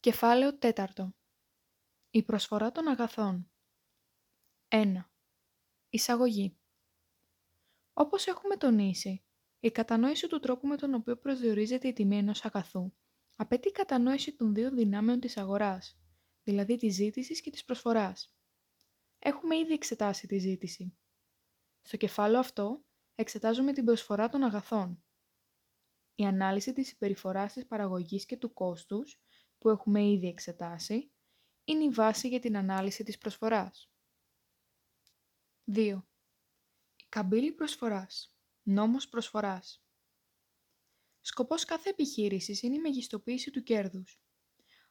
Κεφάλαιο τέταρτο. Η προσφορά των αγαθών. 1. Εισαγωγή. Όπως έχουμε τονίσει, η κατανόηση του τρόπου με τον οποίο προσδιορίζεται η τιμή ενός αγαθού απαιτεί κατανόηση των δύο δυνάμεων της αγοράς, δηλαδή της ζήτησης και της προσφοράς. Έχουμε ήδη εξετάσει τη ζήτηση. Στο κεφάλαιο αυτό εξετάζουμε την προσφορά των αγαθών. Η ανάλυση της συμπεριφοράς της παραγωγής και του κόστους που έχουμε ήδη εξετάσει, είναι η βάση για την ανάλυση της προσφοράς. 2. Η καμπύλη προσφοράς. Νόμος προσφοράς. Σκοπός κάθε επιχείρησης είναι η μεγιστοποίηση του κέρδους.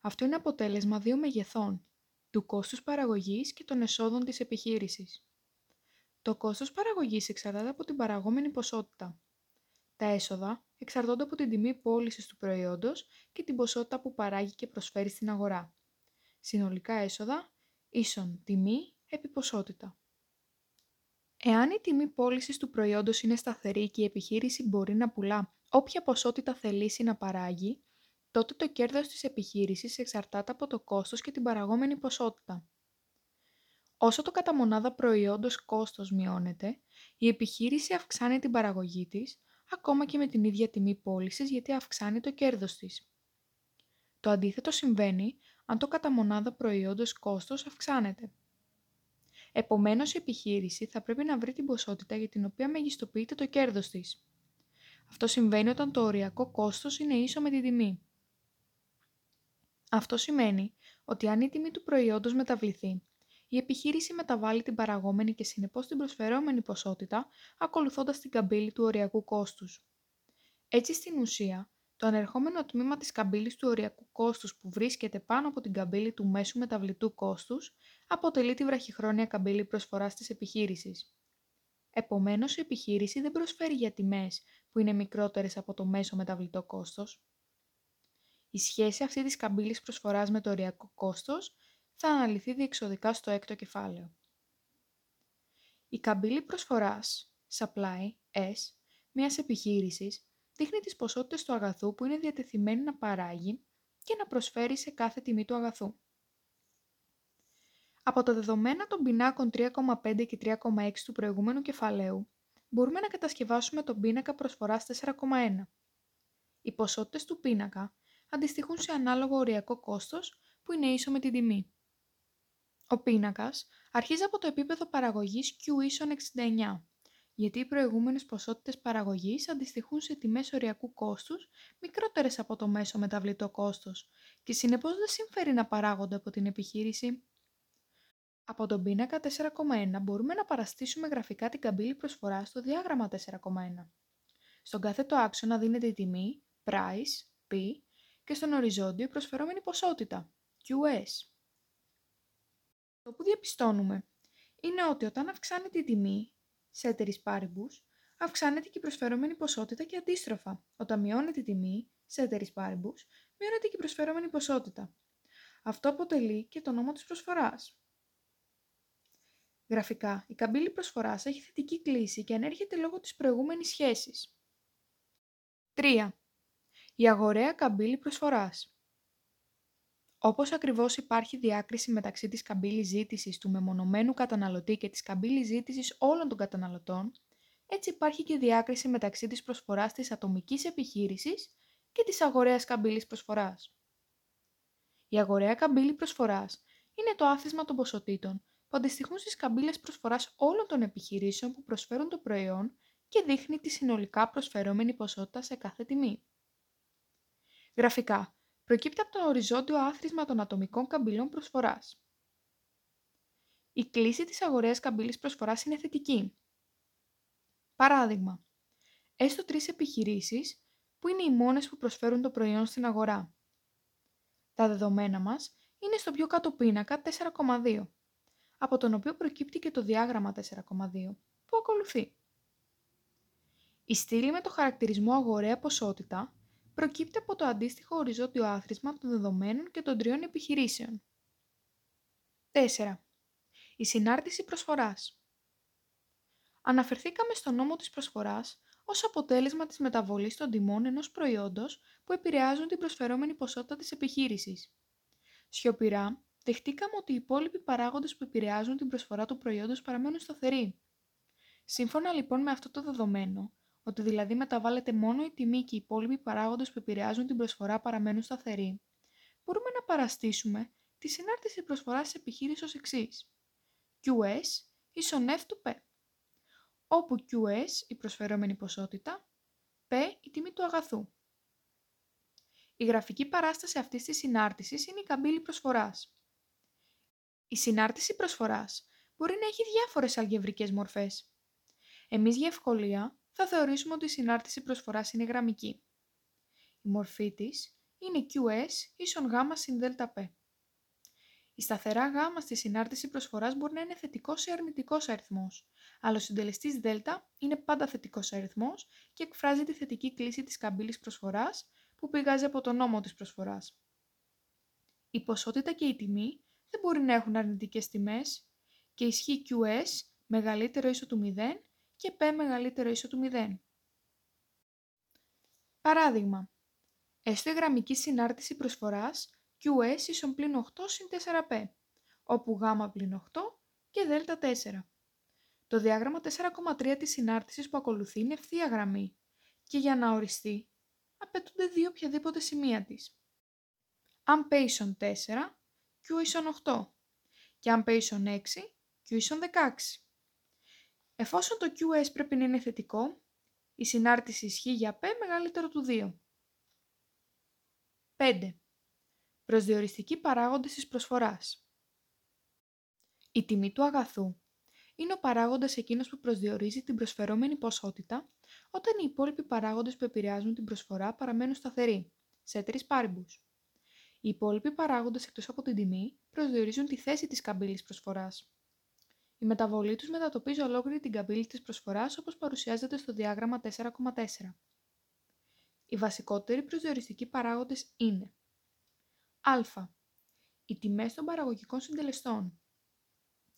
Αυτό είναι αποτέλεσμα δύο μεγεθών, του κόστους παραγωγής και των εσόδων της επιχείρησης. Το κόστος παραγωγής εξαρτάται από την παραγόμενη ποσότητα. Τα έσοδα εξαρτώνται από την τιμή πώλησης του προϊόντος και την ποσότητα που παράγει και προσφέρει στην αγορά. Συνολικά έσοδα ίσον τιμή επί ποσότητα. Εάν η τιμή πώλησης του προϊόντος είναι σταθερή και η επιχείρηση μπορεί να πουλά όποια ποσότητα θελήσει να παράγει, τότε το κέρδος της επιχείρησης εξαρτάται από το κόστος και την παραγόμενη ποσότητα. Όσο το κατά μονάδα προϊόντος κόστος μειώνεται, η επιχείρηση αυξάνει την παραγωγή της, ακόμα και με την ίδια τιμή πώλησης γιατί αυξάνει το κέρδος της. Το αντίθετο συμβαίνει αν το κατά μονάδα προϊόντος κόστος αυξάνεται. Επομένως, η επιχείρηση θα πρέπει να βρει την ποσότητα για την οποία μεγιστοποιείται το κέρδος της. Αυτό συμβαίνει όταν το οριακό κόστος είναι ίσο με τη τιμή. Αυτό σημαίνει ότι αν η τιμή του προϊόντος μεταβληθεί, η επιχείρηση μεταβάλλει την παραγόμενη και συνεπώς την προσφερόμενη ποσότητα, ακολουθώντας την καμπύλη του οριακού κόστους. Έτσι στην ουσία, το ανερχόμενο τμήμα της καμπύλης του οριακού κόστους που βρίσκεται πάνω από την καμπύλη του μέσου μεταβλητού κόστους, αποτελεί τη βραχυχρόνια καμπύλη προσφοράς της επιχείρησης. Επομένως, η επιχείρηση δεν προσφέρει για τιμές που είναι μικρότερες από το μέσο μεταβλητό κόστος. Η σχέση αυτή της καμπύλης προσφοράς με το οριακό κόστος θα αναλυθεί διεξοδικά στο έκτο κεφάλαιο. Η καμπύλη προσφοράς, supply, S, μιας επιχείρησης, δείχνει τις ποσότητες του αγαθού που είναι διατεθειμένη να παράγει και να προσφέρει σε κάθε τιμή του αγαθού. Από τα δεδομένα των πινάκων 3,5 και 3,6 του προηγούμενου κεφαλαίου, μπορούμε να κατασκευάσουμε τον πίνακα προσφοράς 4,1. Οι ποσότητες του πίνακα αντιστοιχούν σε ανάλογο οριακό κόστος που είναι ίσο με την τιμή. Ο πίνακας αρχίζει από το επίπεδο παραγωγής Q ίσον 69, γιατί οι προηγούμενες ποσότητες παραγωγής αντιστοιχούν σε τιμές οριακού κόστους μικρότερες από το μέσο μεταβλητό κόστος και συνεπώς δεν συμφέρει να παράγονται από την επιχείρηση. Από τον πίνακα 4,1 μπορούμε να παραστήσουμε γραφικά την καμπύλη προσφοράς στο διάγραμμα 4,1. Στον κάθετο άξονα δίνεται η τιμή, price, P, και στον οριζόντιο η προσφερόμενη ποσότητα, QS. Το που διαπιστώνουμε είναι ότι όταν αυξάνεται η τιμή, σε εταιρείς πάρυμπους, αυξάνεται και η προσφερόμενη ποσότητα και αντίστροφα. Όταν μειώνεται η τιμή, σε εταιρείς πάρυμπους, μειώνεται και η προσφερόμενη ποσότητα. Αυτό αποτελεί και το νόμο της προσφοράς. Γραφικά, η καμπύλη προσφοράς έχει θετική κλίση και ανέρχεται λόγω της προηγούμενης σχέσης. 3. Η αγοραία καμπύλη προσφοράς. Όπως ακριβώς υπάρχει διάκριση μεταξύ της καμπύλης ζήτησης του μεμονωμένου καταναλωτή και της καμπύλης ζήτησης όλων των καταναλωτών, έτσι υπάρχει και διάκριση μεταξύ της προσφοράς της ατομικής επιχείρησης και της αγοραίας καμπύλης προσφοράς. Η αγοραία καμπύλη προσφοράς είναι το άθροισμα των ποσοτήτων που αντιστοιχούν στις καμπύλες προσφοράς όλων των επιχειρήσεων που προσφέρουν το προϊόν και δείχνει τη συνολικά προσφερόμενη ποσότητα σε κάθε τιμή. Γραφικά, προκύπτει από το οριζόντιο άθροισμα των ατομικών καμπυλών προσφοράς. Η κλίση της αγοραίας καμπύλης προσφοράς είναι θετική. Παράδειγμα, έστω τρεις επιχειρήσεις που είναι οι μόνες που προσφέρουν το προϊόν στην αγορά. Τα δεδομένα μας είναι στο πιο κάτω πίνακα 4,2, από τον οποίο προκύπτει και το διάγραμμα 4,2, που ακολουθεί. Η στήλη με το χαρακτηρισμό αγοραία ποσότητα προκύπτει από το αντίστοιχο οριζόντιο άθροισμα των δεδομένων και των τριών επιχειρήσεων. 4. Η συνάρτηση προσφοράς. Αναφερθήκαμε στο νόμο της προσφοράς ως αποτέλεσμα της μεταβολής των τιμών ενός προϊόντος που επηρεάζουν την προσφερόμενη ποσότητα της επιχείρησης. Σιωπηρά, δεχτήκαμε ότι οι υπόλοιποι παράγοντες που επηρεάζουν την προσφορά του προϊόντος παραμένουν σταθεροί. Σύμφωνα λοιπόν με αυτό το δεδομένο, ότι δηλαδή μεταβάλλεται μόνο η τιμή και οι υπόλοιποι παράγοντες που επηρεάζουν την προσφορά παραμένουν σταθεροί, μπορούμε να παραστήσουμε τη συνάρτηση προσφοράς της επιχείρησης ως εξής. QS ίσον F του P, όπου QS η προσφερόμενη ποσότητα, P η τιμή του αγαθού. Η γραφική παράσταση αυτής της συνάρτησης είναι η καμπύλη προσφοράς. Η συνάρτηση προσφοράς μπορεί να έχει διάφορες αλγευρικές μορφές. Εμείς για ευκολία θα θεωρήσουμε ότι η συνάρτηση προσφοράς είναι γραμμική. Η μορφή της είναι QS ίσον Γ συν ΔΠ. Η σταθερά γ στη συνάρτηση προσφοράς μπορεί να είναι θετικός ή αρνητικός αριθμός, αλλά ο συντελεστής Δ είναι πάντα θετικός αριθμός και εκφράζει τη θετική κλίση της καμπύλης προσφοράς που πηγάζει από τον νόμο της προσφοράς. Η ποσότητα και η τιμή δεν μπορεί να έχουν αρνητικές τιμές και ισχύει QS μεγαλύτερο ίσο του 0 και P μεγαλύτερο ίσο του 0. Παράδειγμα, έστω η γραμμική συνάρτηση προσφοράς QS ίσον πλην 8 συν 4P, όπου Γ πλην 8 και Δ 4. Το διάγραμμα 4,3 της συνάρτησης που ακολουθεί είναι ευθεία γραμμή και για να οριστεί απαιτούνται δύο οποιαδήποτε σημεία της. Αν P ίσον 4, Q ίσον 8 και αν P ίσον 6, Q ίσον 16. Εφόσον το QS πρέπει να είναι θετικό, η συνάρτηση ισχύει για P μεγαλύτερο του 2. 5. Προσδιοριστικοί παράγοντες της προσφοράς. Η τιμή του αγαθού είναι ο παράγοντας εκείνος που προσδιορίζει την προσφερόμενη ποσότητα όταν οι υπόλοιποι παράγοντες που επηρεάζουν την προσφορά παραμένουν σταθεροί, σε τρεις πάριμπους. Οι υπόλοιποι παράγοντες εκτός από την τιμή προσδιορίζουν τη θέση της καμπύλης προσφοράς. Η μεταβολή τους μετατοπίζει ολόκληρη την καμπύλη της προσφοράς όπως παρουσιάζεται στο διάγραμμα 4,4. Οι βασικότεροι προσδιοριστικοί παράγοντες είναι Α. Οι τιμές των παραγωγικών συντελεστών.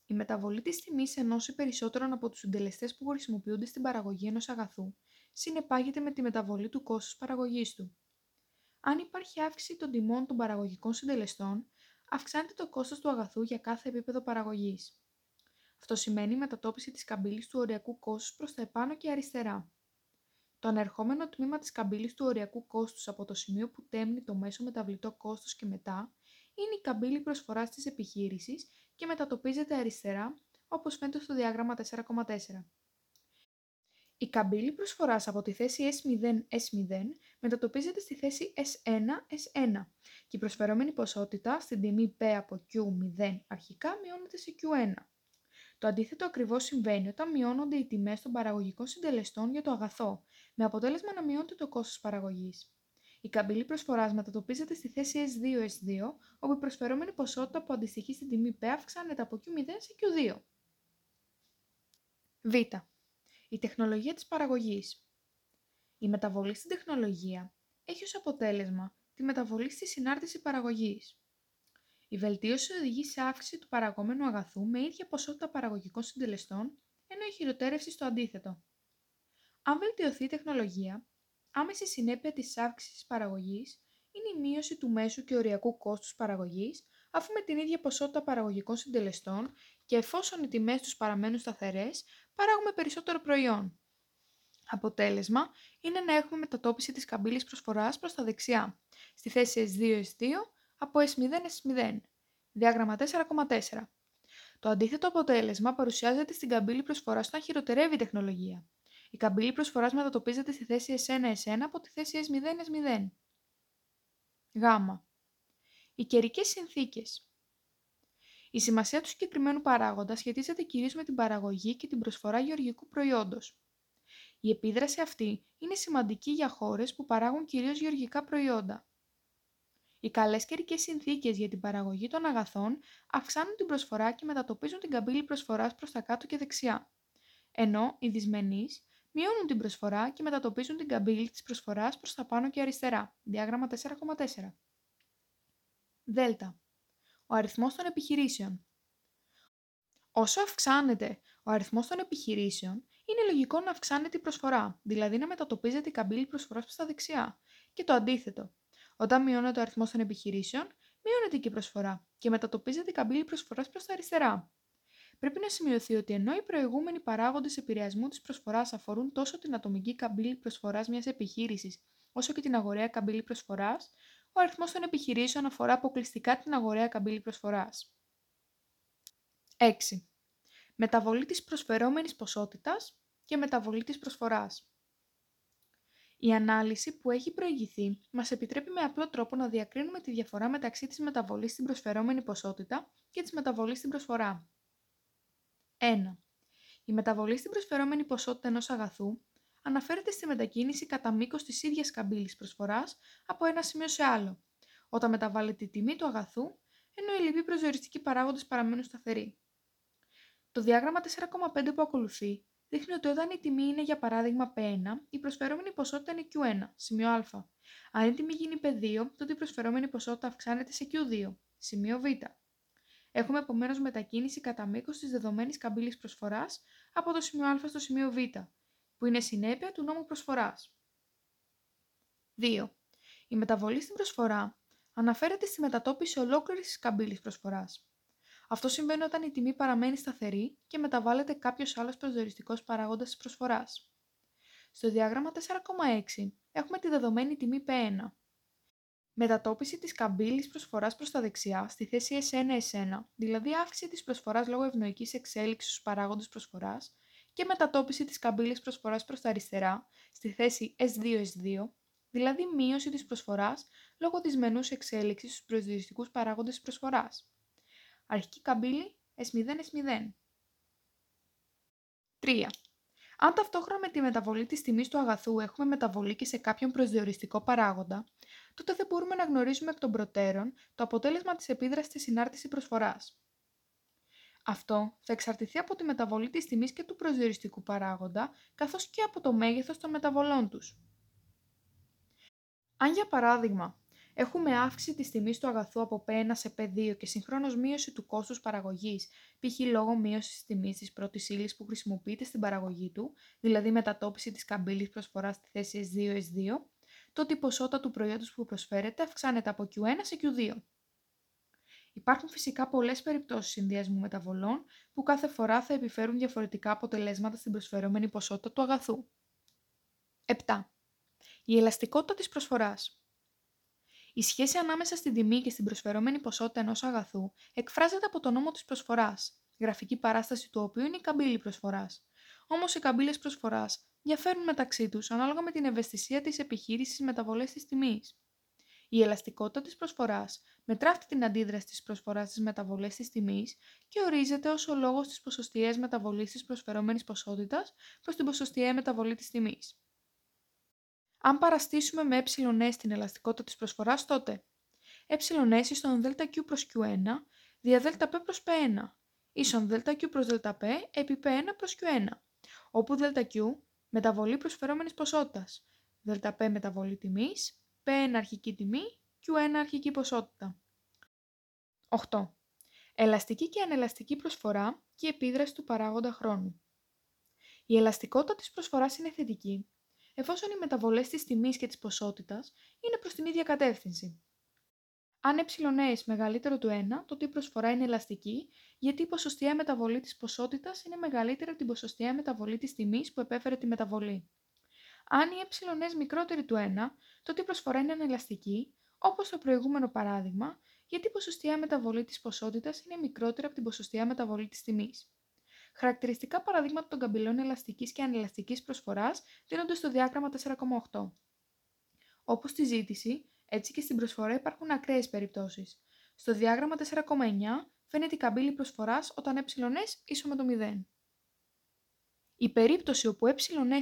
Η μεταβολή της τιμής ενός ή περισσότερων από τους συντελεστές που χρησιμοποιούνται στην παραγωγή ενός αγαθού συνεπάγεται με τη μεταβολή του κόστους παραγωγής του. Αν υπάρχει αύξηση των τιμών των παραγωγικών συντελεστών, αυξάνεται το κόστος του αγαθού για κάθε επίπεδο παραγωγής. Αυτό σημαίνει μετατόπιση της καμπύλης του οριακού κόστους προς τα επάνω και αριστερά. Το ανερχόμενο τμήμα της καμπύλης του οριακού κόστους από το σημείο που τέμνει το μέσο μεταβλητό κόστος και μετά είναι η καμπύλη προσφοράς της επιχείρησης και μετατοπίζεται αριστερά, όπως φαίνεται στο διάγραμμα 4,4. Η καμπύλη προσφοράς από τη θέση S0-S0 μετατοπίζεται στη θέση S1-S1 και η προσφερόμενη ποσότητα στην τιμή P από Q0 αρχικά μειώνεται σε Q1. Το αντίθετο ακριβώς συμβαίνει όταν μειώνονται οι τιμές των παραγωγικών συντελεστών για το αγαθό, με αποτέλεσμα να μειώνεται το κόστος παραγωγής. Η καμπύλη προσφοράς μετατοπίζεται στη θέση S2-S2, όπου η προσφερόμενη ποσότητα που αντιστοιχεί στην τιμή P αυξάνεται από Q0 σε Q2. Β. Η τεχνολογία της παραγωγής. Η μεταβολή στην τεχνολογία έχει ως αποτέλεσμα τη μεταβολή στη συνάρτηση παραγωγής. Η βελτίωση οδηγεί σε αύξηση του παραγόμενου αγαθού με ίδια ποσότητα παραγωγικών συντελεστών, ενώ η χειροτέρευση στο αντίθετο. Αν βελτιωθεί η τεχνολογία, άμεση συνέπεια της αύξησης παραγωγής είναι η μείωση του μέσου και οριακού κόστους παραγωγής, αφού με την ίδια ποσότητα παραγωγικών συντελεστών και εφόσον οι τιμές τους παραμένουν σταθερές, παράγουμε περισσότερο προϊόν. Αποτέλεσμα είναι να έχουμε μετατόπιση της καμπύλης προσφοράς προς τα δεξιά, στη θέση S2-S2 από S0-S0, διάγραμμα 4,4. Το αντίθετο αποτέλεσμα παρουσιάζεται στην καμπύλη προσφοράς όταν χειροτερεύει η τεχνολογία. Η καμπύλη προσφοράς μετατοπίζεται στη θέση S1-S1 από τη θέση S0-S0. Γ. Οι καιρικές συνθήκες. Η σημασία του συγκεκριμένου παράγοντα σχετίζεται κυρίως με την παραγωγή και την προσφορά γεωργικού προϊόντος. Η επίδραση αυτή είναι σημαντική για χώρες που παράγουν κυρίως γεωργικά προϊόντα. Οι καλές καιρικές συνθήκες για την παραγωγή των αγαθών αυξάνουν την προσφορά και μετατοπίζουν την καμπύλη προσφοράς προς τα κάτω και δεξιά. Ενώ οι δυσμενείς μειώνουν την προσφορά και μετατοπίζουν την καμπύλη της προσφοράς προς τα πάνω και αριστερά. Διάγραμμα 4,4. Δέλτα. Ο αριθμός των επιχειρήσεων. Όσο αυξάνεται ο αριθμός των επιχειρήσεων, είναι λογικό να αυξάνεται η προσφορά, δηλαδή να μετατοπίζεται η καμπύλη προσφοράς προς τα δεξιά. Και το αντίθετο, όταν μειώνεται ο αριθμός των επιχειρήσεων, μειώνεται και η προσφορά και μετατοπίζεται η καμπύλη προσφοράς προς τα αριστερά. Πρέπει να σημειωθεί ότι ενώ οι προηγούμενοι παράγοντες επηρεασμού της προσφοράς αφορούν τόσο την ατομική καμπύλη προσφοράς μιας επιχείρησης όσο και την αγοραία καμπύλη προσφοράς, ο αριθμός των επιχειρήσεων αφορά αποκλειστικά την αγοραία καμπύλη προσφοράς. 6. Μεταβολή της προσφερόμενης ποσότητας και μεταβολή της προσφοράς. Η ανάλυση που έχει προηγηθεί μας επιτρέπει με απλό τρόπο να διακρίνουμε τη διαφορά μεταξύ της μεταβολής στην προσφερόμενη ποσότητα και της μεταβολής στην προσφορά. 1. Η μεταβολή στην προσφερόμενη ποσότητα ενός αγαθού αναφέρεται στη μετακίνηση κατά μήκος της ίδιας καμπύλης προσφοράς από ένα σημείο σε άλλο, όταν μεταβάλλεται η τιμή του αγαθού, ενώ οι λοιποί προσδιοριστικοί παράγοντες παραμένουν σταθεροί. Το διάγραμμα 4,5 που ακολουθεί δείχνει ότι όταν η τιμή είναι για παράδειγμα P1, η προσφερόμενη ποσότητα είναι Q1, σημείο Α. Αν η τιμή γίνει P2, τότε η προσφερόμενη ποσότητα αυξάνεται σε Q2, σημείο Β. Έχουμε επομένως μετακίνηση κατά μήκος της δεδομένης καμπύλης προσφοράς από το σημείο Α στο σημείο Β, που είναι συνέπεια του νόμου προσφοράς. 2. Η μεταβολή στην προσφορά αναφέρεται στη μετατόπιση ολόκληρης της καμπύλης προσφοράς. Αυτό συμβαίνει όταν η τιμή παραμένει σταθερή και μεταβάλλεται κάποιος άλλος προσδιοριστικός παράγοντας της προσφοράς. Στο διάγραμμα 4,6 έχουμε τη δεδομένη τιμή P1. Μετατόπιση της καμπύλης προσφοράς προς τα δεξιά στη θέση S1-S1, δηλαδή αύξηση της προσφοράς λόγω ευνοϊκής εξέλιξης στους παράγοντες προσφοράς και μετατόπιση της καμπύλης προσφοράς προς τα αριστερά, στη θέση S2-S2, δηλαδή μείωση της προσφοράς λόγω της μενούς εξέλιξης στους προσδιοριστικούς παράγοντες της προσφοράς. Αρχική καμπύλη S0-S0. 3. Αν ταυτόχρονα με τη μεταβολή της τιμής του αγαθού έχουμε μεταβολή και σε κάποιον προσδιοριστικό παράγοντα, τότε δεν μπορούμε να γνωρίζουμε εκ των προτέρων το αποτέλεσμα της επίδρασης της συνάρτησης προσφοράς. Αυτό θα εξαρτηθεί από τη μεταβολή της τιμής και του προσδιοριστικού παράγοντα, καθώς και από το μέγεθος των μεταβολών τους. Αν για παράδειγμα έχουμε αύξηση της τιμής του αγαθού από P1 σε P2 και συγχρόνως μείωση του κόστους παραγωγής, π.χ. λόγω μείωσης της τιμής της πρώτης ύλης που χρησιμοποιείται στην παραγωγή του, δηλαδή μετατόπιση της καμπύλης προσφοράς στη θέση S2-S2, τότε η ποσότητα του προϊόντος που προσφέρεται αυξάνεται από Q1 σε Q2. Υπάρχουν φυσικά πολλές περιπτώσεις συνδυασμού μεταβολών που κάθε φορά θα επιφέρουν διαφορετικά αποτελέσματα στην προσφερόμενη ποσότητα του αγαθού. 7. Η ελαστικότητα της προσφοράς. Η σχέση ανάμεσα στην τιμή και στην προσφερόμενη ποσότητα ενός αγαθού εκφράζεται από το νόμο της προσφοράς, γραφική παράσταση του οποίου είναι η καμπύλη προσφοράς. Όμως οι καμπύλες προσφοράς διαφέρουν μεταξύ τους ανάλογα με την ευαισθησία της επιχείρησης μεταβολές της τιμής. Η ελαστικότητα της προσφοράς μετράφει την αντίδραση της προσφοράς στις μεταβολές της τιμής και ορίζεται ως ο λόγος της ποσοστιαίας μεταβολής της προσφερόμενης ποσότητας προς την ποσοστιαία μεταβολή της τιμής. Αν παραστήσουμε με ε την ελαστικότητα της προσφοράς, τότε ε ίσον ΔQ προς Q1 δια ΔΠ προς P1 ίσον ΔQ προς ΔΠ επί P1 προς Q1, όπου ΔQ μεταβολή προσφερόμενης ποσότητας, ΔΠ μεταβολή τιμής, P1 αρχική τιμή, Q1 αρχική ποσότητα. 8. Ελαστική και ανελαστική προσφορά και επίδραση του παράγοντα χρόνου. Η ελαστικότητα της προσφοράς είναι θετική, εφόσον οι μεταβολές της τιμής και της ποσότητας είναι προς την ίδια κατεύθυνση. Αν ε μεγαλύτερο του 1, τότε η προσφορά είναι ελαστική, γιατί η ποσοστιαία μεταβολή της ποσότητας είναι μεγαλύτερη από την ποσοστιαία μεταβολή της τιμής που επέφερε τη μεταβολή. Αν η ε μικρότερη του 1, τότε η προσφορά είναι ανελαστική, όπως στο προηγούμενο παράδειγμα, γιατί η ποσοστιαία μεταβολή της ποσότητας είναι μικρότερη από την ποσοστιαία μεταβολή της τιμής. Χαρακτηριστικά παραδείγματα των καμπυλών ελαστικής και ανελαστικής προσφοράς δίνονται στο διάγραμμα 4,8. Όπως στη ζήτηση, έτσι και στην προσφορά υπάρχουν ακραίες περιπτώσεις. Στο διάγραμμα 4,9 φαίνεται η καμπύλη προσφοράς όταν ε ίσο με το 0. Η περίπτωση όπου ε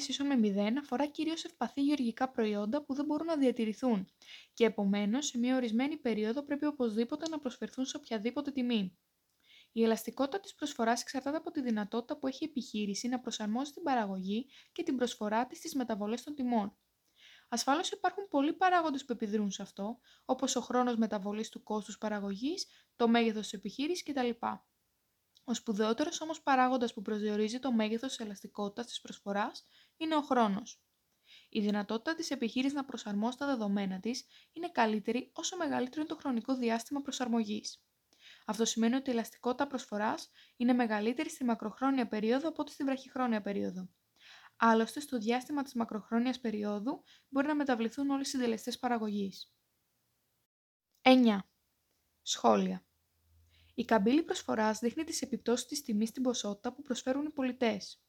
ίσο με 0 αφορά κυρίως ευπαθή γεωργικά προϊόντα που δεν μπορούν να διατηρηθούν και επομένως σε μια ορισμένη περίοδο πρέπει οπωσδήποτε να προσφερθούν σε οποιαδήποτε τιμή. Η ελαστικότητα της προσφοράς εξαρτάται από τη δυνατότητα που έχει η επιχείρηση να προσαρμόζει την παραγωγή και την προσφορά της στις μεταβολές των τιμών. Ασφαλώ υπάρχουν πολλοί παράγοντες που επιδρούν σε αυτό, όπως ο χρόνος μεταβολής του κόστους παραγωγής, το μέγεθος της επιχείρησης κτλ. Ο σπουδαιότερος όμως παράγοντας που προσδιορίζει το μέγεθος της ελαστικότητας της προσφοράς είναι ο χρόνος. Η δυνατότητα της επιχείρησης να προσαρμόσει τα δεδομένα της είναι καλύτερη όσο μεγαλύτερο είναι το χρονικό διάστημα προσαρμογής. Αυτό σημαίνει ότι η ελαστικότητα προσφοράς είναι μεγαλύτερη στη μακροχρόνια περίοδο από ό,τι στη βραχυχρόνια περίοδο. Άλλωστε, στο διάστημα της μακροχρόνιας περίοδου μπορεί να μεταβληθούν όλοι οι συντελεστές παραγωγής. 9. Σχόλια. Η καμπύλη προσφοράς δείχνει τις επιπτώσεις της τιμής στην ποσότητα που προσφέρουν οι πολιτές.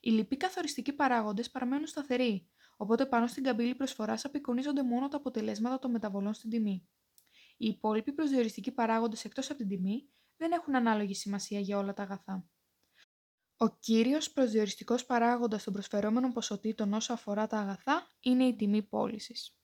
Οι λοιποί καθοριστικοί παράγοντες παραμένουν σταθεροί, οπότε πάνω στην καμπύλη προσφοράς απεικονίζονται μόνο τα αποτελέσματα των μεταβολών στην τιμή. Οι υπόλοιποι προσδιοριστικοί παράγοντες εκτός από την τιμή δεν έχουν ανάλογη σημασία για όλα τα αγαθά. Ο κύριος προσδιοριστικός παράγοντας των προσφερόμενων ποσοτήτων όσο αφορά τα αγαθά είναι η τιμή πώλησης.